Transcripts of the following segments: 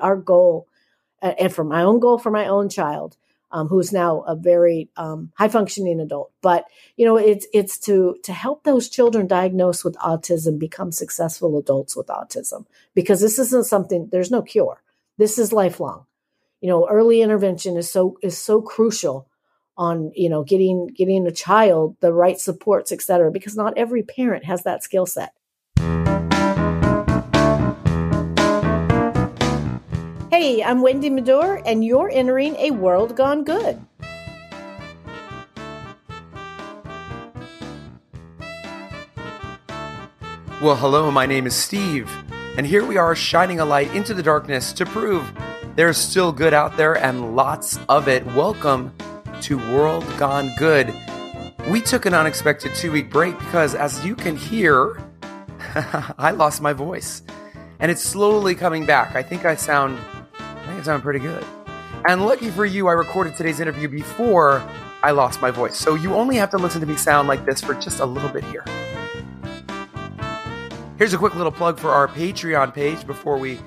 Our goal, and for my own goal for my own child, um, who's now a very um, high functioning adult. But you know, it's it's to to help those children diagnosed with autism become successful adults with autism because this isn't something. There's no cure. This is lifelong. You know, early intervention is so is so crucial on you know getting getting a child the right supports, et cetera, because not every parent has that skill set. Hey, I'm Wendy Madore, and you're entering a world gone good. Well, hello, my name is Steve, and here we are shining a light into the darkness to prove there's still good out there and lots of it. Welcome to World Gone Good. We took an unexpected two week break because, as you can hear, I lost my voice. And it's slowly coming back. I think I sound it sounded pretty good. And lucky for you, I recorded today's interview before I lost my voice. So you only have to listen to me sound like this for just a little bit here. Here's a quick little plug for our Patreon page before we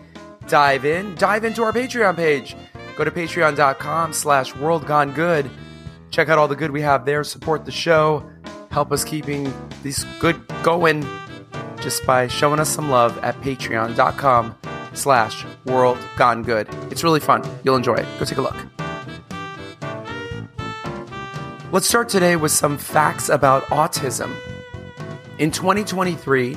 dive in. Dive into our Patreon page. Go to patreon.com slash worldgonegood. Check out all the good we have there. Support the show. Help us keeping these good going just by showing us some love at patreon.com slash world gone good. It's really fun. You'll enjoy it. Go take a look. Let's start today with some facts about autism. In 2023,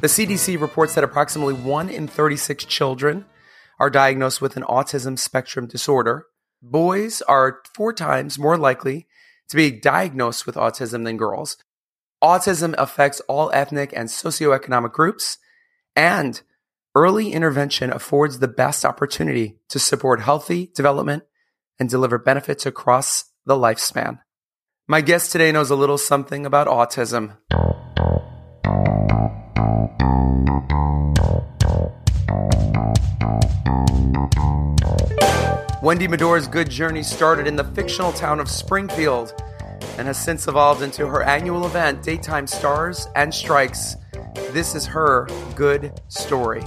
the CDC reports that approximately 1 in 36 children are diagnosed with an autism spectrum disorder. Boys are four times more likely to be diagnosed with autism than girls. Autism affects all ethnic and socioeconomic groups, and Early intervention affords the best opportunity to support healthy development and deliver benefits across the lifespan. My guest today knows a little something about autism. Wendy Madore's good journey started in the fictional town of Springfield and has since evolved into her annual event, Daytime Stars and Strikes. This is her good story.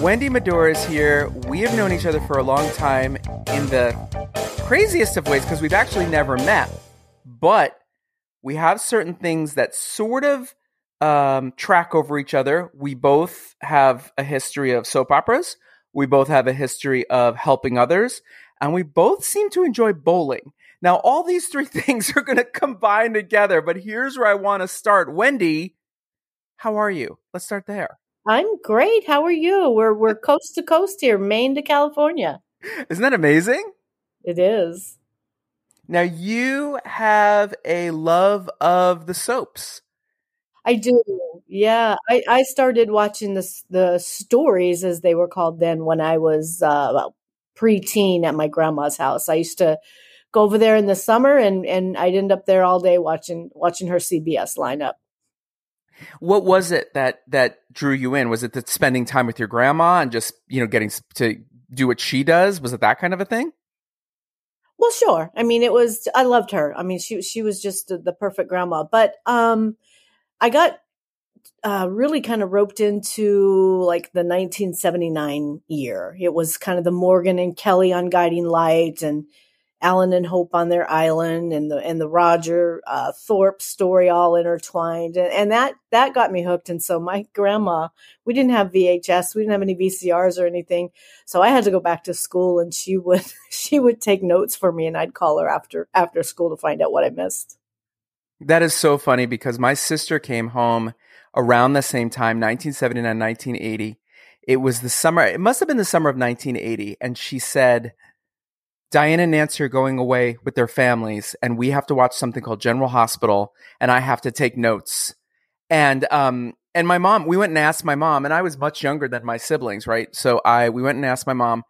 Wendy Madore is here. We have known each other for a long time in the craziest of ways because we've actually never met. But we have certain things that sort of um, track over each other. We both have a history of soap operas. We both have a history of helping others and we both seem to enjoy bowling. Now, all these three things are going to combine together, but here's where I want to start. Wendy, how are you? Let's start there. I'm great. How are you? We're we're coast to coast here, Maine to California. Isn't that amazing? It is. Now you have a love of the soaps. I do. Yeah, I, I started watching the the stories as they were called then when I was uh, preteen at my grandma's house. I used to go over there in the summer and and I'd end up there all day watching watching her CBS lineup. What was it that that drew you in? Was it that spending time with your grandma and just, you know, getting to do what she does? Was it that kind of a thing? Well, sure. I mean, it was I loved her. I mean, she she was just the perfect grandma. But um I got uh, really kind of roped into like the 1979 year. It was kind of the Morgan and Kelly on Guiding Light and Alan and Hope on their island and the and the Roger uh, Thorpe story all intertwined and, and, that that got me hooked. And so my grandma, we didn't have VHS, we didn't have any VCRs or anything, so I had to go back to school, and she would she would take notes for me, and I'd call her after after school to find out what I missed. That is so funny because my sister came home around the same time, 1979, 1980. It was the summer, it must have been the summer of 1980. And she said, Diane and Nancy are going away with their families, and we have to watch something called General Hospital, and I have to take notes. And um, and my mom, we went and asked my mom, and I was much younger than my siblings, right? So I we went and asked my mom,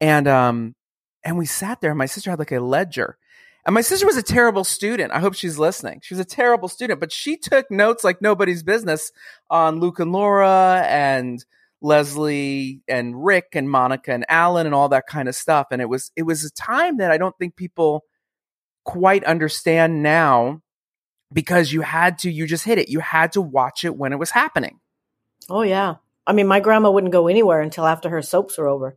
and um, and we sat there. And my sister had like a ledger, and my sister was a terrible student. I hope she's listening. She was a terrible student, but she took notes like nobody's business on Luke and Laura and Leslie and Rick and Monica and Alan and all that kind of stuff. And it was it was a time that I don't think people quite understand now because you had to, you just hit it. You had to watch it when it was happening. Oh, yeah. I mean, my grandma wouldn't go anywhere until after her soaps were over.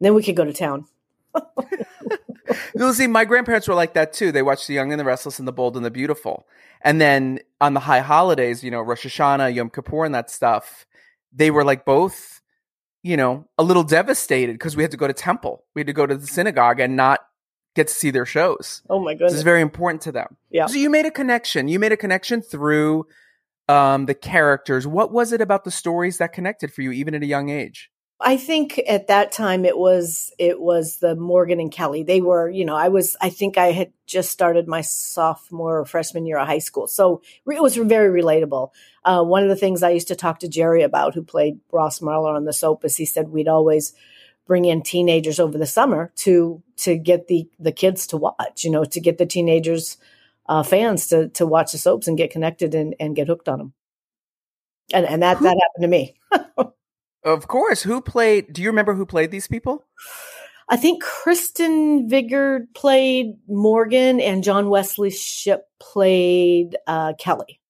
Then we could go to town. You'll see, my grandparents were like that too. They watched The Young and the Restless and The Bold and the Beautiful. And then on the high holidays, you know, Rosh Hashanah, Yom Kippur, and that stuff, they were like both, you know, a little devastated because we had to go to temple. We had to go to the synagogue and not get to see their shows. Oh my goodness. This is very important to them. Yeah. So you made a connection. You made a connection through um, the characters. What was it about the stories that connected for you, even at a young age? I think at that time it was it was the Morgan and Kelly. They were, you know, I was I think I had just started my sophomore or freshman year of high school, so it was very relatable. Uh, one of the things I used to talk to Jerry about, who played Ross Marler on the soap, is he said we'd always bring in teenagers over the summer to to get the the kids to watch, you know, to get the teenagers uh, fans to to watch the soaps and get connected and, and get hooked on them. And and that that happened to me. Of course. Who played? Do you remember who played these people? I think Kristen Vigard played Morgan and John Wesley Shipp played uh, Kelly.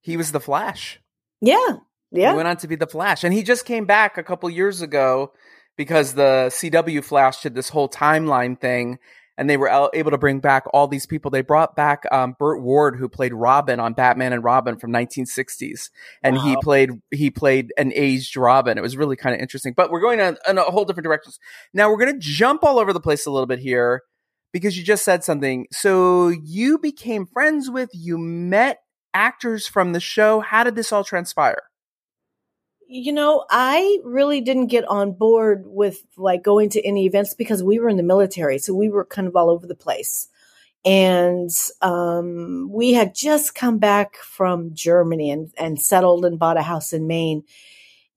He was the Flash. Yeah. Yeah. He went on to be the Flash. And he just came back a couple years ago because the CW Flash did this whole timeline thing and they were able to bring back all these people. They brought back um, Burt Ward, who played Robin on Batman and Robin from 1960s, and wow. he played he played an aged Robin. It was really kind of interesting. But we're going in, in a whole different direction. Now we're going to jump all over the place a little bit here because you just said something. So you became friends with, you met actors from the show. How did this all transpire? You know, I really didn't get on board with like going to any events because we were in the military. So we were kind of all over the place. And um, we had just come back from Germany and, and settled and bought a house in Maine.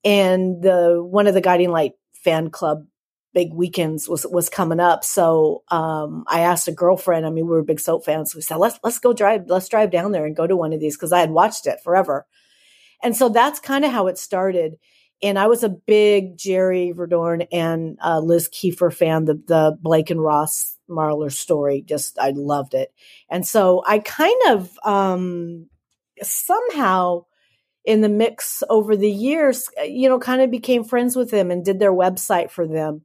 And the one of the Guiding Light fan club big weekends was was coming up. So um, I asked a girlfriend. I mean, we were big soap fans. We said, let's let's go drive. Let's drive down there and go to one of these because I had watched it forever. And so that's kind of how it started. And I was a big Jerry Verdorn and uh, Liz Keifer fan, the, the Blake and Ross Marler story. Just, I loved it. And so I kind of um, somehow in the mix over the years, uh, you know, kind of became friends with them and did their website for them.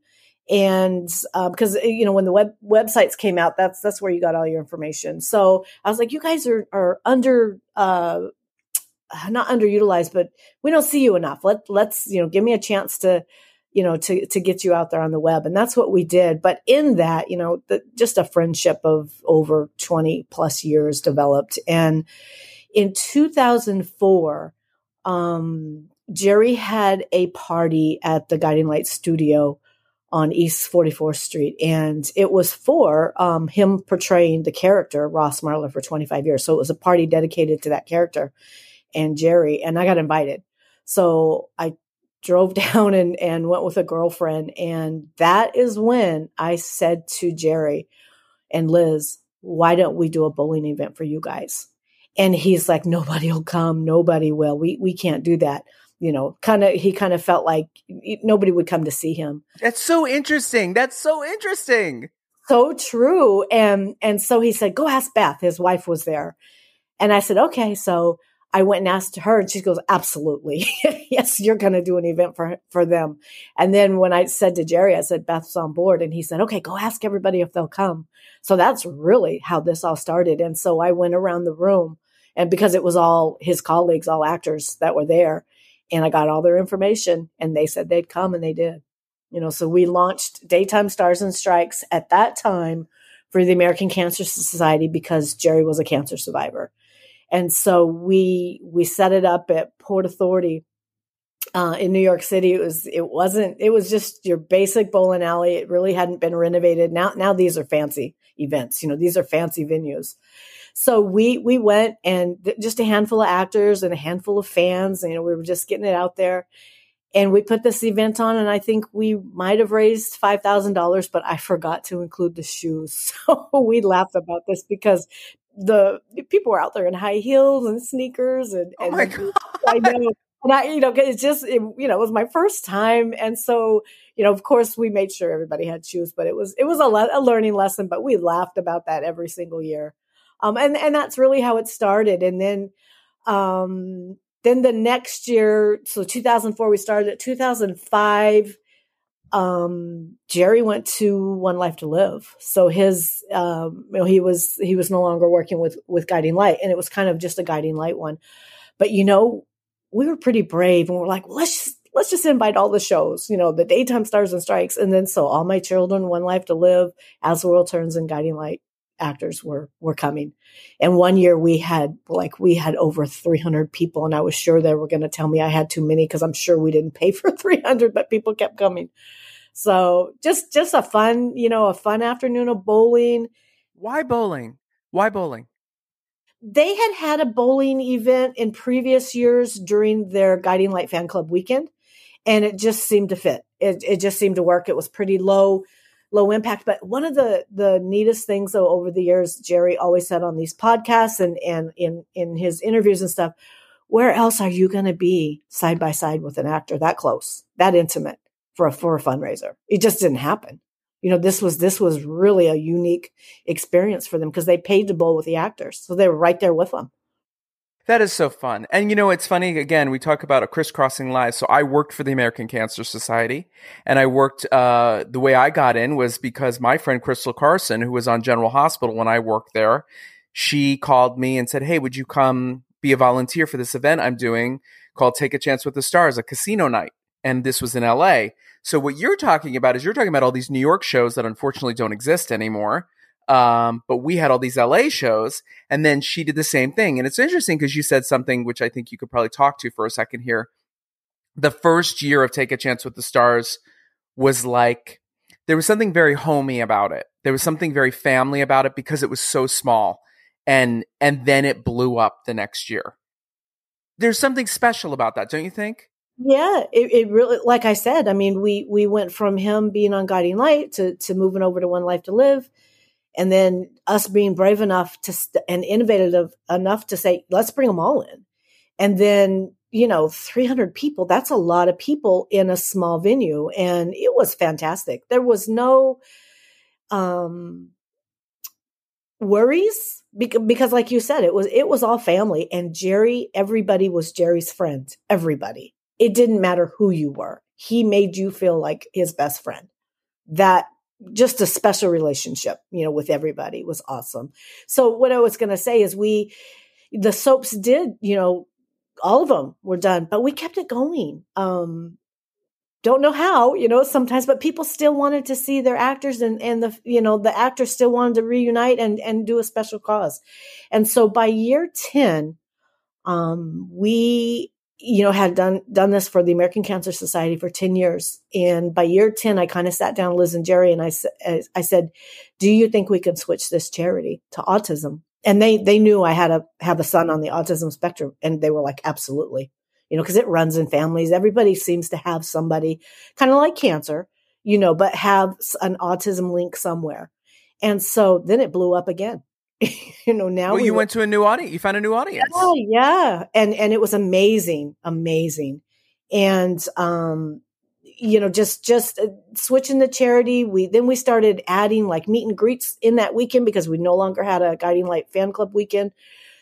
And uh, because you know when the web websites came out, that's that's where you got all your information. So I was like, you guys are are under uh, not underutilized, but we don't see you enough. Let let's you know give me a chance to you know to to get you out there on the web, and that's what we did. But in that, you know, the, just a friendship of over twenty plus years developed, and in two thousand four. Um, Jerry had a party at the Guiding Light Studio on East 44th Street. And it was for um, him portraying the character Ross Marler for 25 years. So it was a party dedicated to that character and Jerry, and I got invited. So I drove down and, and went with a girlfriend. And that is when I said to Jerry and Liz, why don't we do a bowling event for you guys? And he's like, nobody will come. Nobody will. We, we can't do that. You know, kind of, he kind of felt like nobody would come to see him. That's so interesting. That's so interesting. So true. And, and so he said, go ask Beth. His wife was there. And I said, okay. So I went and asked her and she goes, absolutely. yes, you're going to do an event for, for them. And then when I said to Jerry, I said, Beth's on board. And he said, okay, go ask everybody if they'll come. So that's really how this all started. And so I went around the room and because it was all his colleagues, all actors that were there and I got all their information and they said they'd come and they did. You know, so we launched Daytime Stars and Strikes at that time for the American Cancer Society because Jerry was a cancer survivor. And so we we set it up at Port Authority uh, in New York City. It was it wasn't it was just your basic bowling alley. It really hadn't been renovated. Now now these are fancy events. You know these are fancy venues. So we we went and th- just a handful of actors and a handful of fans. And, you know we were just getting it out there. And we put this event on, and I think we might have raised five thousand dollars, but I forgot to include the shoes. So we laugh about this because the people were out there in high heels and sneakers and, oh and oh my God. I know and I, you know, it's just, it, you know, it was my first time. And so, you know, of course we made sure everybody had shoes, but it was, it was a, le- a learning lesson, but we laughed about that every single year. Um, and, and that's really how it started. And then, um, then the next year, so 2004, we started at 2005. Um, Jerry went to One Life to Live. So his, um, you know, he was, he was no longer working with, with Guiding Light and it was kind of just a Guiding Light one. But you know, we were pretty brave and we're like, let's just, let's just invite all the shows, you know, the daytime stars and strikes. And then so all my children, one life to live, as the world turns and guiding light actors were, were coming. And one year we had like, we had over 300 people and I was sure they were going to tell me I had too many because I'm sure we didn't pay for 300, but people kept coming. So just, just a fun, you know, a fun afternoon of bowling. Why bowling? Why bowling? they had had a bowling event in previous years during their Guiding Light fan club weekend, and it just seemed to fit. It, it just seemed to work. It was pretty low, low impact. But one of the the neatest things, though, over the years, Jerry always said on these podcasts and and in in his interviews and stuff, where else are you going to be side by side with an actor that close, that intimate for a for a fundraiser? It just didn't happen you know this was this was really a unique experience for them because they paid to bowl with the actors so they were right there with them that is so fun. And you know it's funny again we talk about a crisscrossing lives so i worked for the american cancer society and i worked uh, the way i got in was because my friend crystal carson who was on general hospital when i worked there she called me and said hey would you come be a volunteer for this event i'm doing called take a chance with the stars a casino night? And this was in la so what you're talking about is you're talking about all these New York shows that unfortunately don't exist anymore. Um, but we had all these LA shows, and then she did the same thing. And it's interesting because you said something which I think you could probably talk to for a second here. The first year of Take a Chance with the Stars was like there was something very homey about it. There was something very family about it because it was so small. And and then it blew up the next year. There's something special about that, don't you think? Yeah, it, it really, like I said, I mean, we we went from him being on Guiding Light to to moving over to One Life to Live, and then us being brave enough to st- and innovative enough to say, let's bring them all in, and then you know, 300 people, that's a lot of people in a small venue, and it was fantastic. There was no um worries because, like you said it was it was all family and Jerry everybody was Jerry's friend everybody it didn't matter who you were. He made you feel like his best friend. That just a special relationship, you know, with everybody was awesome. So what I was going to say is we, the soaps did, you know, all of them were done, but we kept it going. Um, don't know how, you know, sometimes, but people still wanted to see their actors and, and the, you know, the actors still wanted to reunite and, and do a special cause. And so by year 10, um, we you know, had done done this for the American Cancer Society for 10 years. And by year 10, I kind of sat down Liz and Jerry and I, I said, do you think we can switch this charity to autism? And they, they knew I had a, have a son on the autism spectrum. And they were like, absolutely. You know, cause it runs in families. Everybody seems to have somebody kind of like cancer, you know, but have an autism link somewhere. And so then it blew up again. you know, now well, we you went to a new audience. You found a new audience. Yeah, yeah, and and it was amazing, amazing, and um, you know, just just uh, switching the charity. We then we started adding like meet and greets in that weekend because we no longer had a Guiding Light fan club weekend.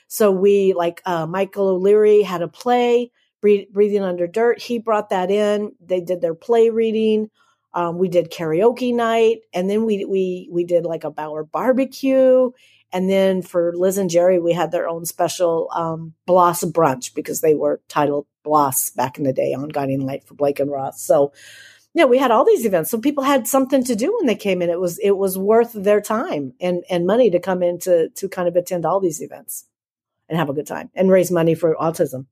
So we like uh, Michael O'Leary had a play, Breathing Under Dirt. He brought that in. They did their play reading. Um, we did karaoke night, and then we we we did like a Bauer barbecue and then for Liz and Jerry, we had their own special um, Bloss brunch because they were titled Bloss back in the day on Guiding Light for Blake and Ross. So, yeah, we had all these events. So people had something to do when they came in. It was it was worth their time and and money to come in to to kind of attend all these events and have a good time and raise money for autism.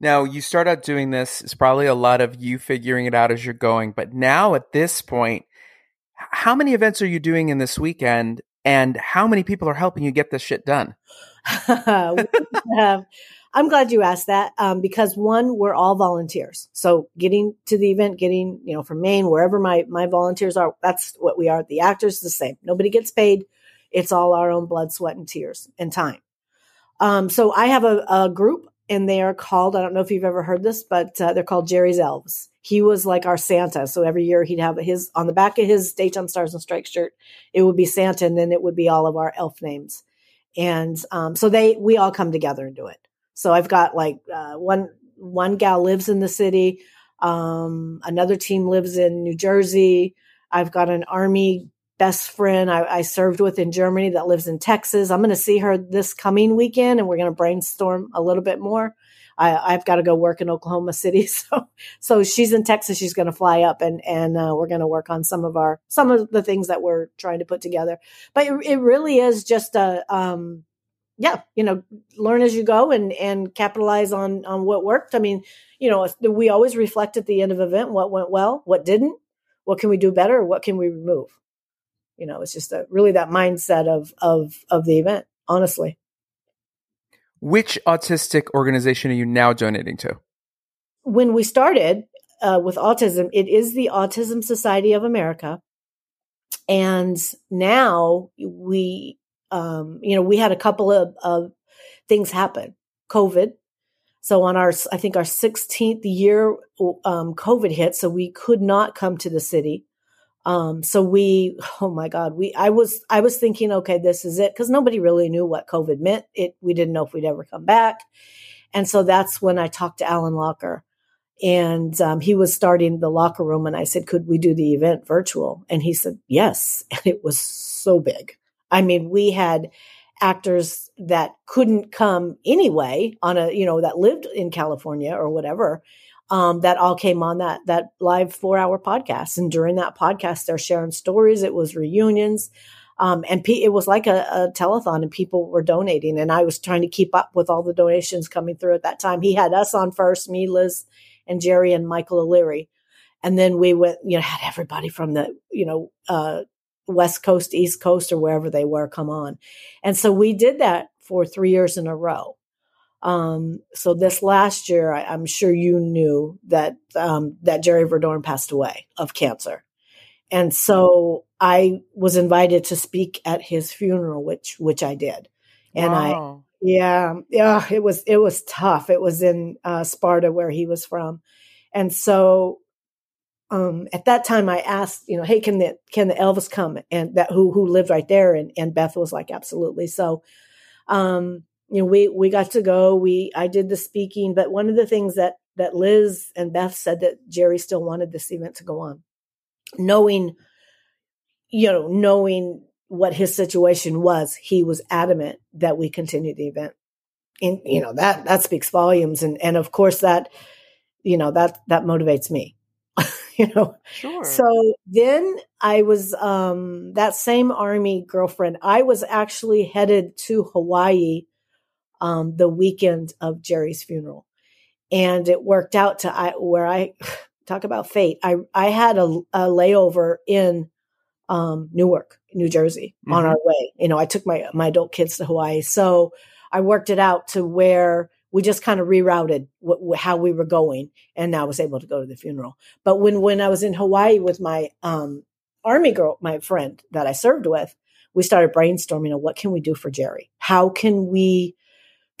Now, you start out doing this, it's probably a lot of you figuring it out as you're going. But now at this point, how many events are you doing in this weekend? And how many people are helping you get this shit done? have, I'm glad you asked that um, because one, we're all volunteers. So getting to the event, getting you know from Maine, wherever my my volunteers are, that's what we are. The actors the same. Nobody gets paid. It's all our own blood, sweat, and tears and time. Um, so I have a, a group and they are called. I don't know if you've ever heard this, but uh, they're called Jerry's Elves. He was like our Santa, so every year he'd have his on the back of his Daytime Stars and Strikes shirt. It would be Santa, and then it would be all of our elf names, and um, so they we all come together and do it. So I've got like uh, one one gal lives in the city. Um, another team lives in New Jersey. I've got an army best friend I, I, served with in Germany that lives in Texas. I'm going to see her this coming weekend and we're going to brainstorm a little bit more. I, have got to go work in Oklahoma City. So, so she's in Texas. She's going to fly up and, and, uh, we're going to work on some of our, some of the things that we're trying to put together. But it, it really is just a, um, yeah, you know, learn as you go and, and capitalize on, on what worked. I mean, you know, we always reflect at the end of event what went well, what didn't, what can we do better, what can we remove you know it's just a, really that mindset of of of the event honestly. Which autistic organization are you now donating to? When we started uh, with autism it is the autism society of america. And now we um, you know we had a couple of, of things happen. Covid. So on our i think our 16th year um, covid hit so we could not come to the city um, so we, oh my God, we, I was, I was thinking, okay, this is it. Cause nobody really knew what COVID meant. It, we didn't know if we'd ever come back. And so that's when I talked to Alan Locher and, um, he was starting the Locher Room and I said, could we do the event virtual? And he said, yes. And it was so big. I mean, we had actors that couldn't come anyway on a, you know, that lived in California or whatever um, that all came on that that live four hour podcast. And during that podcast, they're sharing stories. It was reunions. Um, and pe- it was like a, a, telethon and people were donating and i was trying to keep up with all the donations coming through at that time he had us on first me liz and jerry and michael o'leary and then we went you know had everybody from the you know uh, west coast east coast or wherever they were come on and so we did that for three years in a row um, so this last year, I, am sure you knew that um, that Jerry Verdorn passed away of cancer, and so I was invited to speak at his funeral, which which I did, and wow. I yeah yeah it was it was tough. It was in uh, Sparta where he was from, and so um, at that time I asked, you know, hey, can the can the Elvis come? And that who who lived right there, and and Beth was like, absolutely. So, um, you know, we we got to go. We I did the speaking, but one of the things that that Liz and Beth said that Jerry still wanted this event to go on, knowing, you know, knowing what his situation was, he was adamant that we continue the event. And you know that that speaks volumes, and and of course that, you know that that motivates me. you know, sure. So then I was um that same army girlfriend. I was actually headed to Hawaii um, the weekend of Jerry's funeral. And it worked out to I, where I talk about fate. I, I had a, a layover in um, Newark, New Jersey mm-hmm. on our way. You know, I took my, my adult kids to Hawaii. So I worked it out to where we just kind of rerouted wh- how we were going and I was able to go to the funeral. But when, when I was in Hawaii with my, um, army girl, my friend that I served with, we started brainstorming on what can we do for Jerry? How can we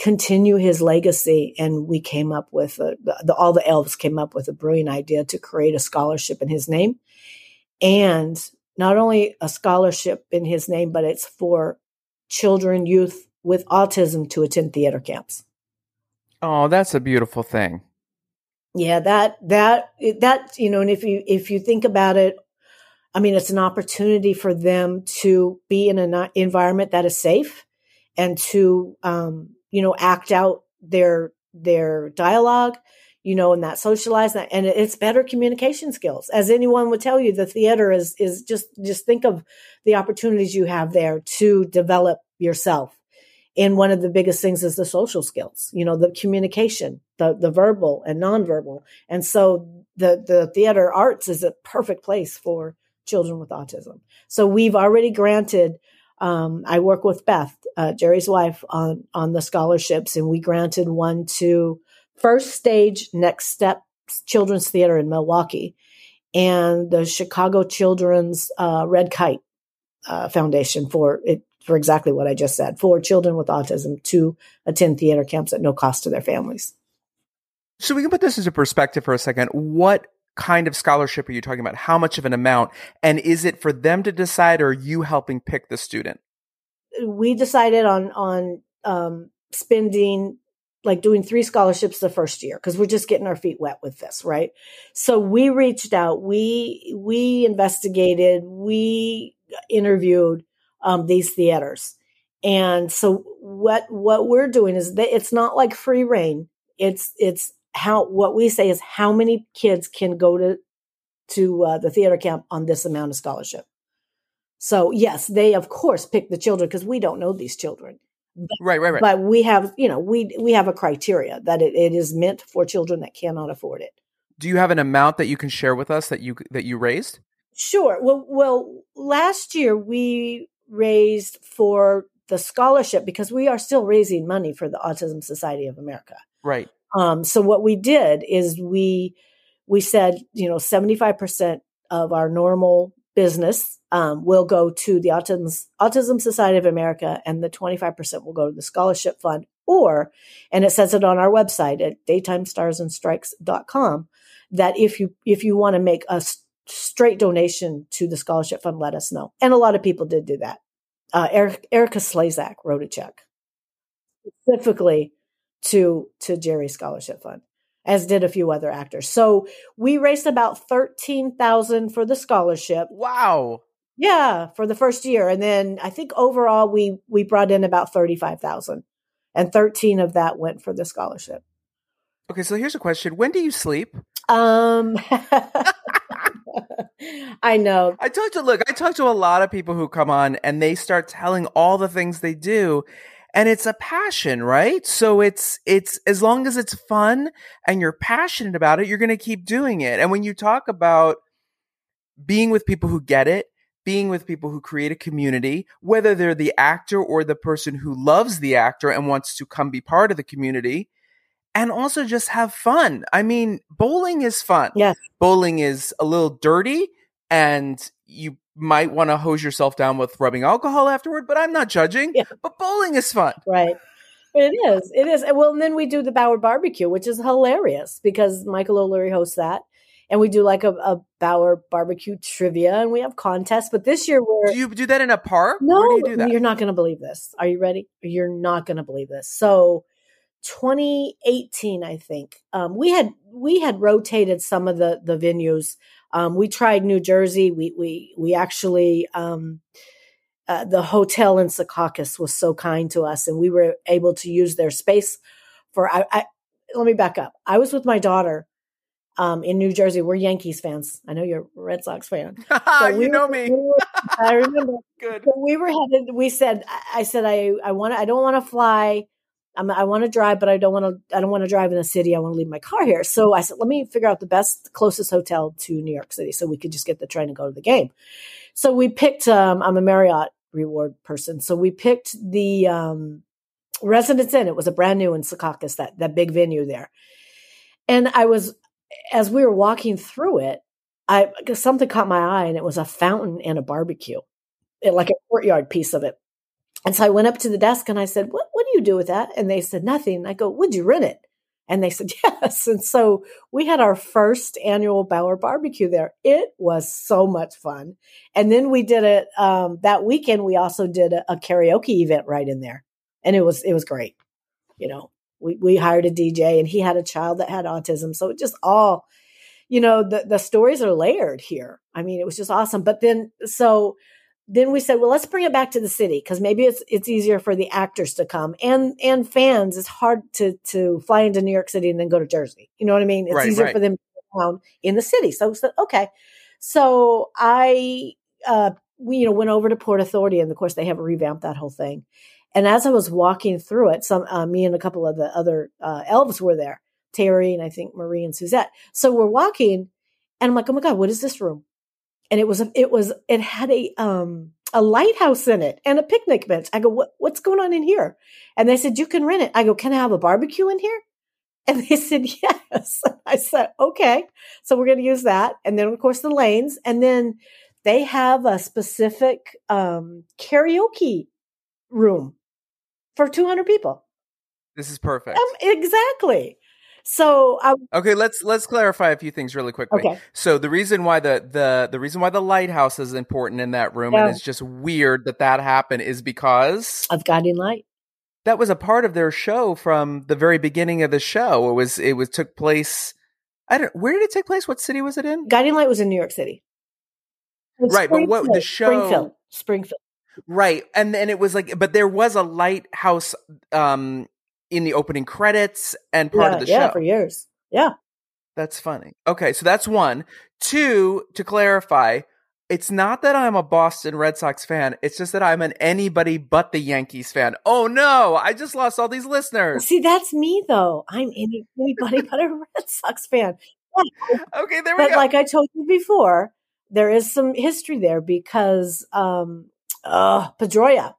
continue his legacy. And we came up with a, the, all the elves came up with a brilliant idea to create a scholarship in his name. And not only a scholarship in his name, but it's for children, youth with autism to attend theater camps. Oh, that's a beautiful thing. Yeah, that that that you know, and if you if you think about it, I mean, it's an opportunity for them to be in an environment that is safe and to um, you know, act out their their dialogue, you know, and that socialize that, and it's better communication skills. As anyone would tell you, the theater is is just just think of the opportunities you have there to develop yourself. And one of the biggest things is the social skills, you know, the communication, the the verbal and nonverbal. And so the the theater arts is a perfect place for children with autism. So we've already granted um, I work with Beth, uh, Jerry's wife, on on the scholarships, and we granted one to First Stage Next Step Children's Theater in Milwaukee, and the Chicago Children's uh, Red Kite uh, Foundation for it for exactly what I just said for children with autism to attend theater camps at no cost to their families. So we can put this into perspective for a second. What kind of scholarship are you talking about? How much of an amount? And is it for them to decide or are you helping pick the student? We decided on on um, spending like doing three scholarships the first year because we're just getting our feet wet with this, right? So we reached out, we we investigated, we interviewed um, these theaters, and so what what we're doing is that it's not like free reign. It's it's how what we say is how many kids can go to to uh, the theater camp on this amount of scholarship. So yes, they of course pick the children because we don't know these children. Right, right, right. But we have, you know, we we have a criteria that it, it is meant for children that cannot afford it. Do you have an amount that you can share with us that you that you raised? Sure. Well, well, last year we raised for the scholarship because we are still raising money for the Autism Society of America. Right. Um, so what we did is we we said, you know, seventy five percent of our normal business um, will go to the Autism, Autism Society of America, and the 25% will go to the scholarship fund. Or, and it says it on our website at daytimestarsandstrikes.com, that if you if you want to make a straight donation to the scholarship fund, let us know. And a lot of people did do that. Uh, Eric, Erika Slezak wrote a check specifically to to Jerry Scholarship Fund as did a few other actors. So we raised about 13,000 for the scholarship. Wow. Yeah, for the first year and then I think overall we we brought in about 35,000 and 13 of that went for the scholarship. Okay, so here's a question. When do you sleep? Um I know. I talked to look, I talked to a lot of people who come on and they start telling all the things they do and it's a passion, right? So it's it's as long as it's fun and you're passionate about it, you're going to keep doing it. And when you talk about being with people who get it, being with people who create a community, whether they're the actor or the person who loves the actor and wants to come be part of the community, and also just have fun. I mean, bowling is fun. Yes. Bowling is a little dirty and you might want to hose yourself down with rubbing alcohol afterward, but I'm not judging. Yeah. But bowling is fun. Right. It is. It is. Well, and then we do the Bauer barbecue, which is hilarious because Michael O'Leary hosts that. And we do like a, a Bauer barbecue trivia and we have contests. But this year we're. Do you do that in a park? No, you you're not going to believe this. Are you ready? You're not going to believe this. So 2018, I think, um, we had we had rotated some of the the venues um, we tried New Jersey. We we we actually um, uh, the hotel in Secaucus was so kind to us, and we were able to use their space for. I, I let me back up. I was with my daughter um, in New Jersey. We're Yankees fans. I know you're a Red Sox fan. So we you know were, me. We were, I remember. Good. So we were headed. We said. I said. I I want. I don't want to fly I'm, i want to drive, but I don't want to. I don't want to drive in the city. I want to leave my car here. So I said, let me figure out the best, closest hotel to New York City, so we could just get the train and go to the game. So we picked. Um, I'm a Marriott reward person, so we picked the um, Residence Inn. It was a brand new in Secaucus, that that big venue there. And I was, as we were walking through it, I something caught my eye, and it was a fountain and a barbecue, it, like a courtyard piece of it. And so I went up to the desk and I said, what, you do with that? And they said, nothing. I go, would you rent it? And they said, yes. And so we had our first annual Bauer barbecue there. It was so much fun. And then we did it, um, that weekend. We also did a, a karaoke event right in there and it was, it was great. You know, we, we hired a DJ and he had a child that had autism. So it just all, you know, the, the stories are layered here. I mean, it was just awesome. But then, so then we said, well, let's bring it back to the city because maybe it's it's easier for the actors to come and and fans. It's hard to to fly into New York City and then go to Jersey. You know what I mean? It's right, easier right. for them to down in the city. So we said, okay. So I uh we you know went over to Port Authority and of course they have revamped that whole thing. And as I was walking through it, some uh, me and a couple of the other uh, elves were there, Terry and I think Marie and Suzette. So we're walking, and I'm like, oh my god, what is this room? And it was it was it had a um a lighthouse in it and a picnic bench. I go, what, what's going on in here? And they said, you can rent it. I go, can I have a barbecue in here? And they said, yes. I said, okay. So we're going to use that. And then, of course, the lanes. And then they have a specific um, karaoke room for 200 people. This is perfect. Um, exactly. So I, Okay, let's let's clarify a few things really quickly. okay, So the reason why the the the reason why the lighthouse is important in that room Yeah. and it's just weird that that happened is because of Guiding Light. that was a part of their show from the very beginning of the show. It was it was took place. I don't. Where did it take place? What city was it in? Guiding Light was in New York City. Right, but what- the show- Springfield, Springfield. Right, and and it was like, but there was a lighthouse um in the opening credits and part yeah, of the yeah, show. for years. Yeah. That's funny. Okay, so that's one. Two, to clarify, it's not that I'm a Boston Red Sox fan. It's just that I'm an anybody but the Yankees fan. Oh no, I just lost all these listeners. See, that's me though. I'm anybody but a Red Sox fan. Yeah, Okay, there we go. but go. like I told you before, there is some history there because um uh Pedroia.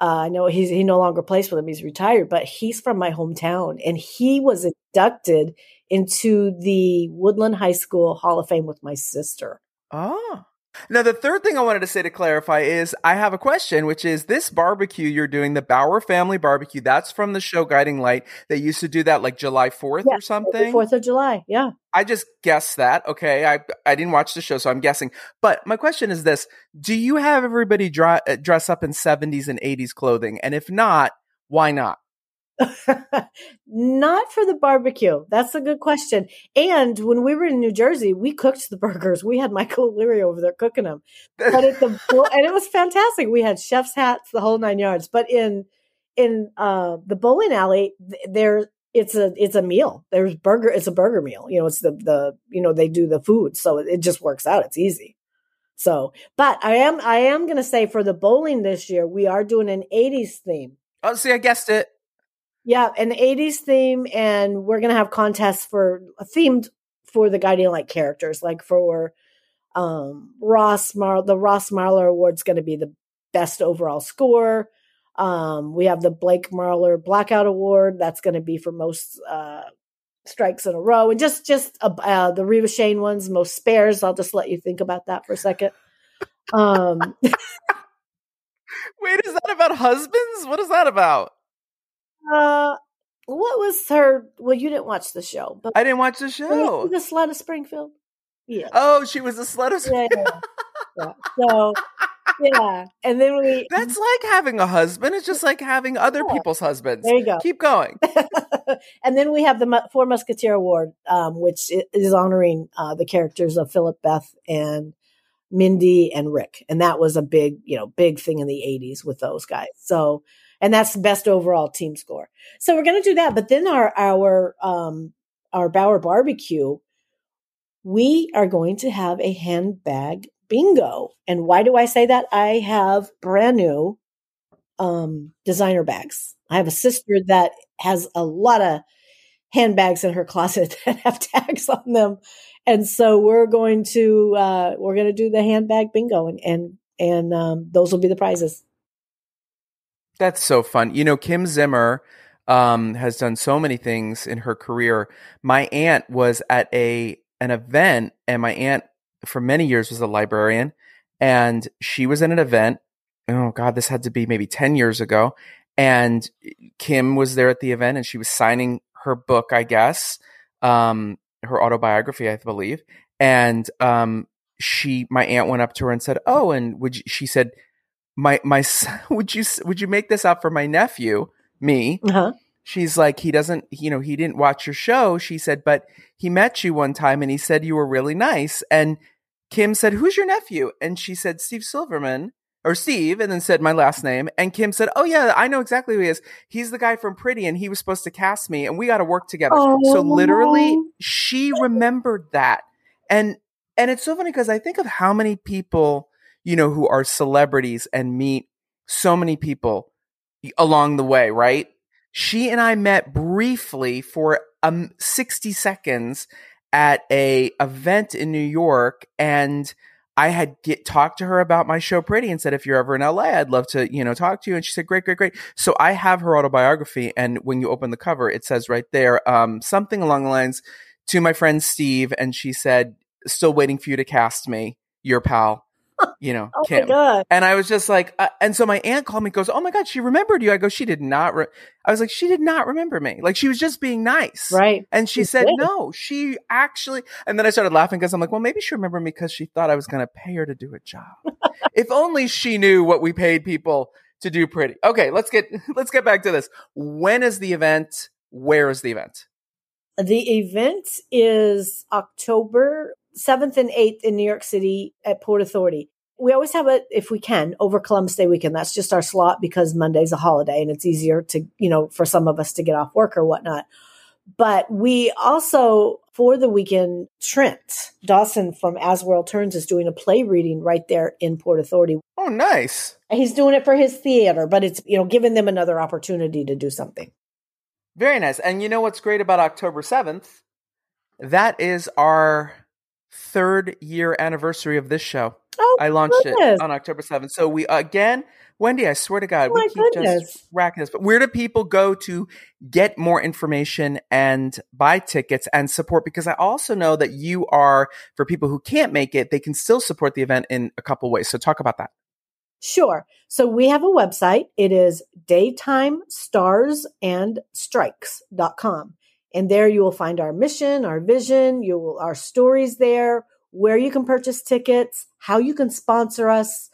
Uh, I know he's he no longer plays for them. He's retired, but he's from my hometown, and he was inducted into the Woodland High School Hall of Fame with my sister. oh. Now, the third thing I wanted to say to clarify is I have a question, which is this barbecue you're doing, the Bauer family barbecue, that's from the show Guiding Light. They used to do that like July 4th Yeah, or something. Fourth of July, yeah. I just guessed that. Okay, I I didn't watch the show, so I'm guessing. But my question is this: Do you have everybody dra- uh, dress up in 70s and 80s clothing? And if not, why not? Not for the barbecue. That's a good question. And when we were in New Jersey, we cooked the burgers. We had Michael O'Leary over there cooking them. But at the and it was fantastic. We had chef's hats, the whole nine yards. But in in uh, the bowling alley, there it's a it's a meal. There's burger. It's a burger meal. You know, it's the the you know they do the food, so it just works out. It's easy. So, but I am I am gonna say for the bowling this year, we are doing an '80s theme. oh, see, I guessed it. Yeah, an 80s theme, and we're gonna have contests for themed for the guiding light characters, like for um Ross Mar the Ross Marler Award's gonna be the best overall score. Um, we have the Blake Marler Blackout Award, that's gonna be for most uh strikes in a row, and just just uh, uh the Reva Shane ones, most spares. I'll just let you think about that for a second. Um Wait, is that about husbands? What is that about? Uh what was her well you didn't watch the show, but I didn't watch the show. she the slut of Springfield? Yeah. Oh, she was a slut. of- yeah, yeah, yeah. So, yeah. And then we, That's like having a husband. It's just like having other Yeah. people's husbands. there you go. Keep going. and then we have the Four Musketeer Award, um, which is honoring uh, the characters of Philip, Beth, and Mindy and Rick. And that was a big, you know, big thing in the 80s with those guys. So, and that's the best overall team score. So we're going to do that. But then our, our, um, our Bauer barbecue, we are going to have a handbag bingo. And why do I say that? I have brand new um, designer bags. I have a sister that has a lot of handbags in her closet that have tags on them. And so we're going to uh, we're going to do the handbag bingo and and and um, those will be the prizes. That's so fun. You know, Kim Zimmer um, has done so many things in her career. My aunt was at a an event, and my aunt for many years was a librarian, and she was at an event. Oh God, this had to be maybe ten years ago. And Kim was there at the event, and she was signing her book, I guess, um, her autobiography, I believe. And um, she, my aunt, went up to her and said, "Oh, and would you, she said." My my would you would you make this up for my nephew me? Uh-huh. she's like he doesn't you know he didn't watch your show she said but he met you one time and he said you were really nice. And kim said who's your nephew? And she said steve silverman or steve and then said my last name. And kim said oh yeah i know exactly who he is. He's the guy from pretty and he was supposed to cast me and we got to work together. So literally Oh. she remembered that. And and it's so funny because i think of how many people you know who are celebrities and meet so many people along the way right? She and i met briefly for um 60 seconds at a event in new york and i had get talked to her about my show pretty and said if you're ever in la i'd love to you know talk to you. And she said great great great. So i have her autobiography and when you open the cover it says right there um something along the lines to my friend steve and she said still waiting for you to cast me your pal you know, oh Kim. my god! And I was just like, uh, and so my aunt called me, goes, "Oh my god, she remembered you." I go, "She did not." Re-. I was like, "She did not remember me. Like she was just being nice." Right. And she, She said, did. "No, she actually." And then I started laughing because I'm like, "Well, maybe she remembered me because she thought I was going to pay her to do a job. if only she knew what we paid people to do pretty." Okay, let's get let's get back to this. When is the event? Where is the event? The event is October 7th and 8th in New York City at Port Authority. We always have it, if we can, over Columbus Day weekend. That's just our slot because Monday's a holiday and it's easier to, you know, for some of us to get off work or whatnot. But we also, for the weekend, Trent Dawson from As World Turns is doing a play reading right there in Port Authority. Oh, nice. He's doing it for his theater, but it's, you know, giving them another opportunity to do something. Very nice. And you know what's great about October 7th? That is our third year anniversary of this show. Oh, I launched goodness. it on October 7th. So we, again, Wendy, I swear to God, Oh we keep goodness. just racking this. But where do people go to get more information and buy tickets and support? Because I also know that you are, for people who can't make it, they can still support the event in a couple ways. So talk about that. Sure. So we have a website. It is daytimestarsandstrikes.com. And there you will find our mission, our vision, you will, our stories there, where you can purchase tickets, how you can sponsor us,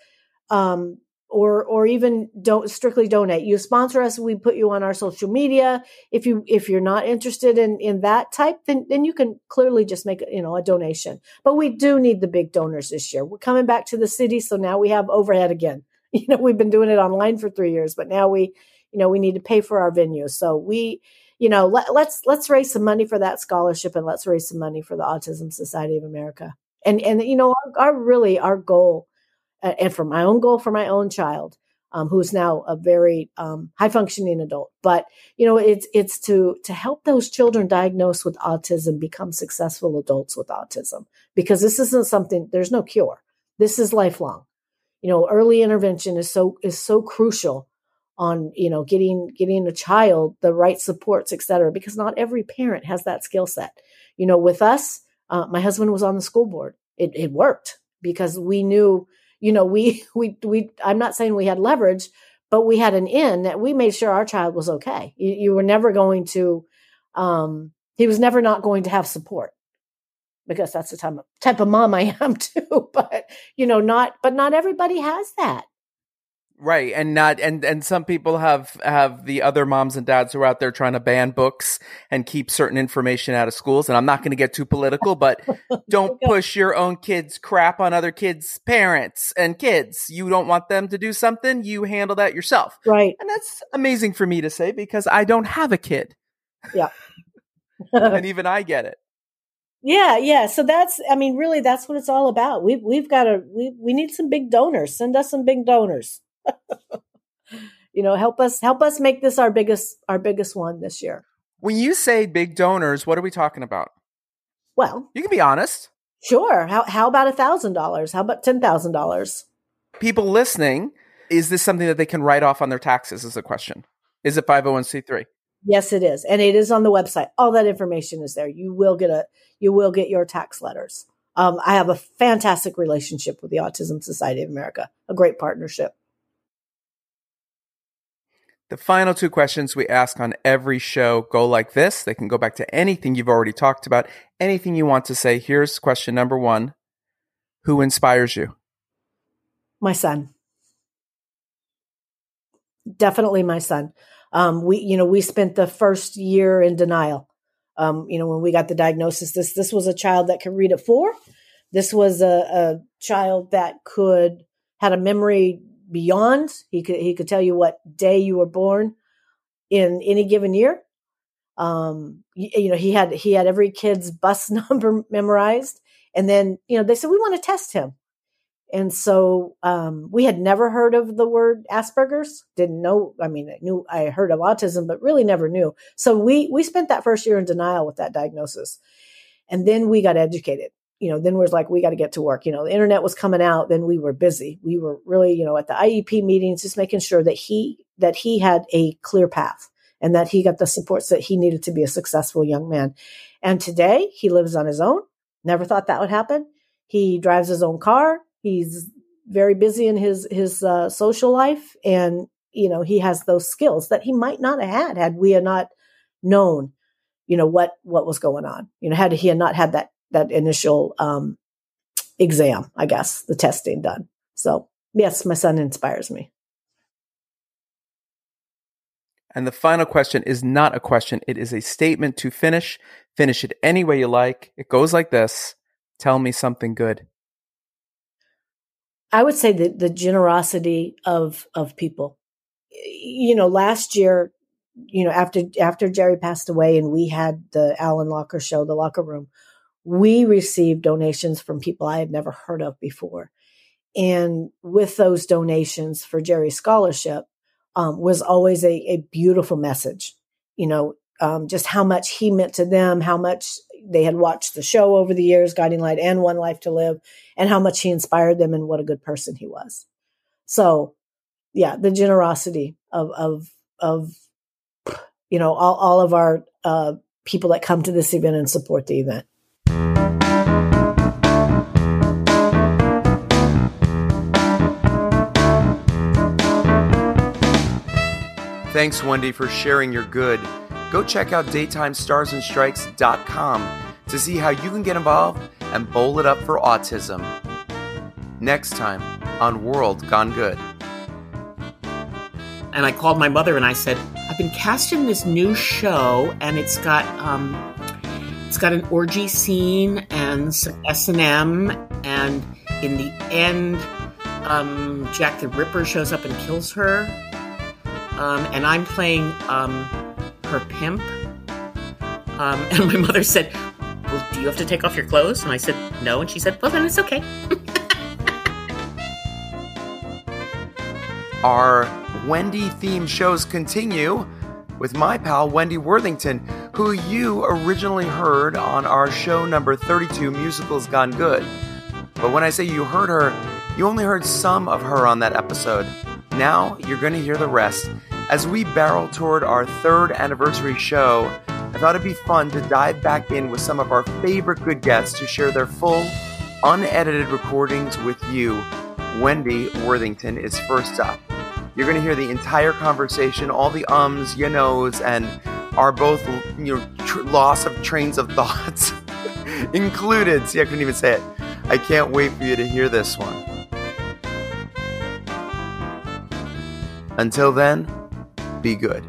um, or or even don't strictly donate. You sponsor us, we put you on our social media. If you if you're not interested in in that type, then then you can clearly just make you know a donation. But we do need the big donors this year. We're coming back to the city, so now we have overhead again. You know, we've been doing it online for three years, but now we you know we need to pay for our venue. So we you know let, let's let's raise some money for that scholarship and let's raise some money for the Autism Society of America. And and you know our, our really our goal uh, and for my own goal for my own child um, who's now a very um, high functioning adult but you know it's it's to to help those children diagnosed with autism become successful adults with autism. Because this isn't something there's no cure. This is lifelong. You know early intervention is so is so crucial on you know getting getting a child the right supports et cetera because not every parent has that skill set. You know with us uh, my husband was on the school board. It, it worked because we knew you know we we we i'm not saying we had leverage but we had an in that we made sure our child was okay. You, you were never going to um he was never not going to have support. Because that's the type of, type of mom i am too but you know not but not everybody has that Right. And not, and, and some people have, have the other moms and dads who are out there trying to ban books and keep certain information out of schools. And I'm not going to get too political, but don't push your own kids crap on other kids' parents and kids. You don't want them to do something. You handle that yourself. right And that's amazing for me to say because I don't have a kid yeah and even I get it. Yeah, yeah. So that's, I mean, really, that's what it's all about. We've we've got to we we need some big donors. Send us some big donors. You know, help us help us make this our biggest our biggest one this year. When you say big donors, what are we talking about? Well, You can be honest. sure. How how about a thousand dollars? How about ten thousand dollars? People listening, is this something that they can write off on their taxes? Is a question. Is it 501c3? Yes, it is, and it is on the website. All that information is there. You will get a you will get your tax letters. Um, I have a fantastic relationship with the Autism Society of America. A great partnership. The final two questions we ask on every show go like this. They can go back to anything you've already talked about, anything you want to say. Here's question number one Who inspires you? my son definitely my son um, we you know we spent the first year in denial um, you know when we got the diagnosis this this was a child that could read at four this was a, a child that could had a memory beyond he could he could tell you what day you were born in any given year um, you, you know he had he had every kid's bus number memorized and then you know they said we want to test him and so um, we had never heard of the word Asperger's. Didn't know. I mean, I knew I heard of autism, but really never knew. So we we spent that first year in denial with that diagnosis, and then we got educated. You know, then was like we got to get to work. You know, the internet was coming out. Then we were busy. We were really, you know, at the IEP meetings, just making sure that he that he had a clear path and that he got the supports that he needed to be a successful young man. And today he lives on his own. Never thought that would happen. He drives his own car. He's very busy in his his uh, social life, and you know he has those skills that he might not have had had we had not known, you know what what was going on. You know, had he had not had that that initial um, exam, I guess the testing done. So yes, my son inspires me. And the final question is not a question, it is a statement to finish. Finish it any way you like. It goes like this Tell me something good. I would say that the generosity of of people. You know, last year, you know, after after Jerry passed away and we had the Alan Locher show, the Locher Room, we received donations from people I had never heard of before. And with those donations for Jerry's scholarship, um, was always a, a, beautiful message. You know, um, just how much he meant to them, how much they had watched the show over the years, Guiding Light and One Life to Live, and how much he inspired them and what a good person he was. So, yeah, the generosity of of of you know all, all of our uh, people that come to this event and support the event. Thanks, Wendy, for sharing your good. Go check out DaytimeStarsAndStrikes.com to see how you can get involved and bowl it up for autism. Next time on World Gone Good. And I called my mother and I said, I've been cast in this new show and it's got um, it's got an orgy scene and some S and M and in the end um, Jack the Ripper shows up and kills her um, and I'm playing um, her pimp. Um, and my mother said, Well, do you have to take off your clothes? And I said, No. And she said, Well, then it's okay. Our Wendy themed shows continue with my pal Wendy Worthington, who you originally heard on our show number 32, Musicals Gone Good. But when I say you heard her, you only heard some of her on that episode. Now you're going to hear the rest. As we barrel toward our third anniversary show, I thought it'd be fun to dive back in with some of our favorite good guests to share their full, unedited recordings with you. Wendy Worthington is first up. You're going to hear the entire conversation, all the ums, you knows, and our both you know tr- loss of trains of thoughts included. See, I couldn't even say it. I can't wait for you to hear this one. Until then, be good.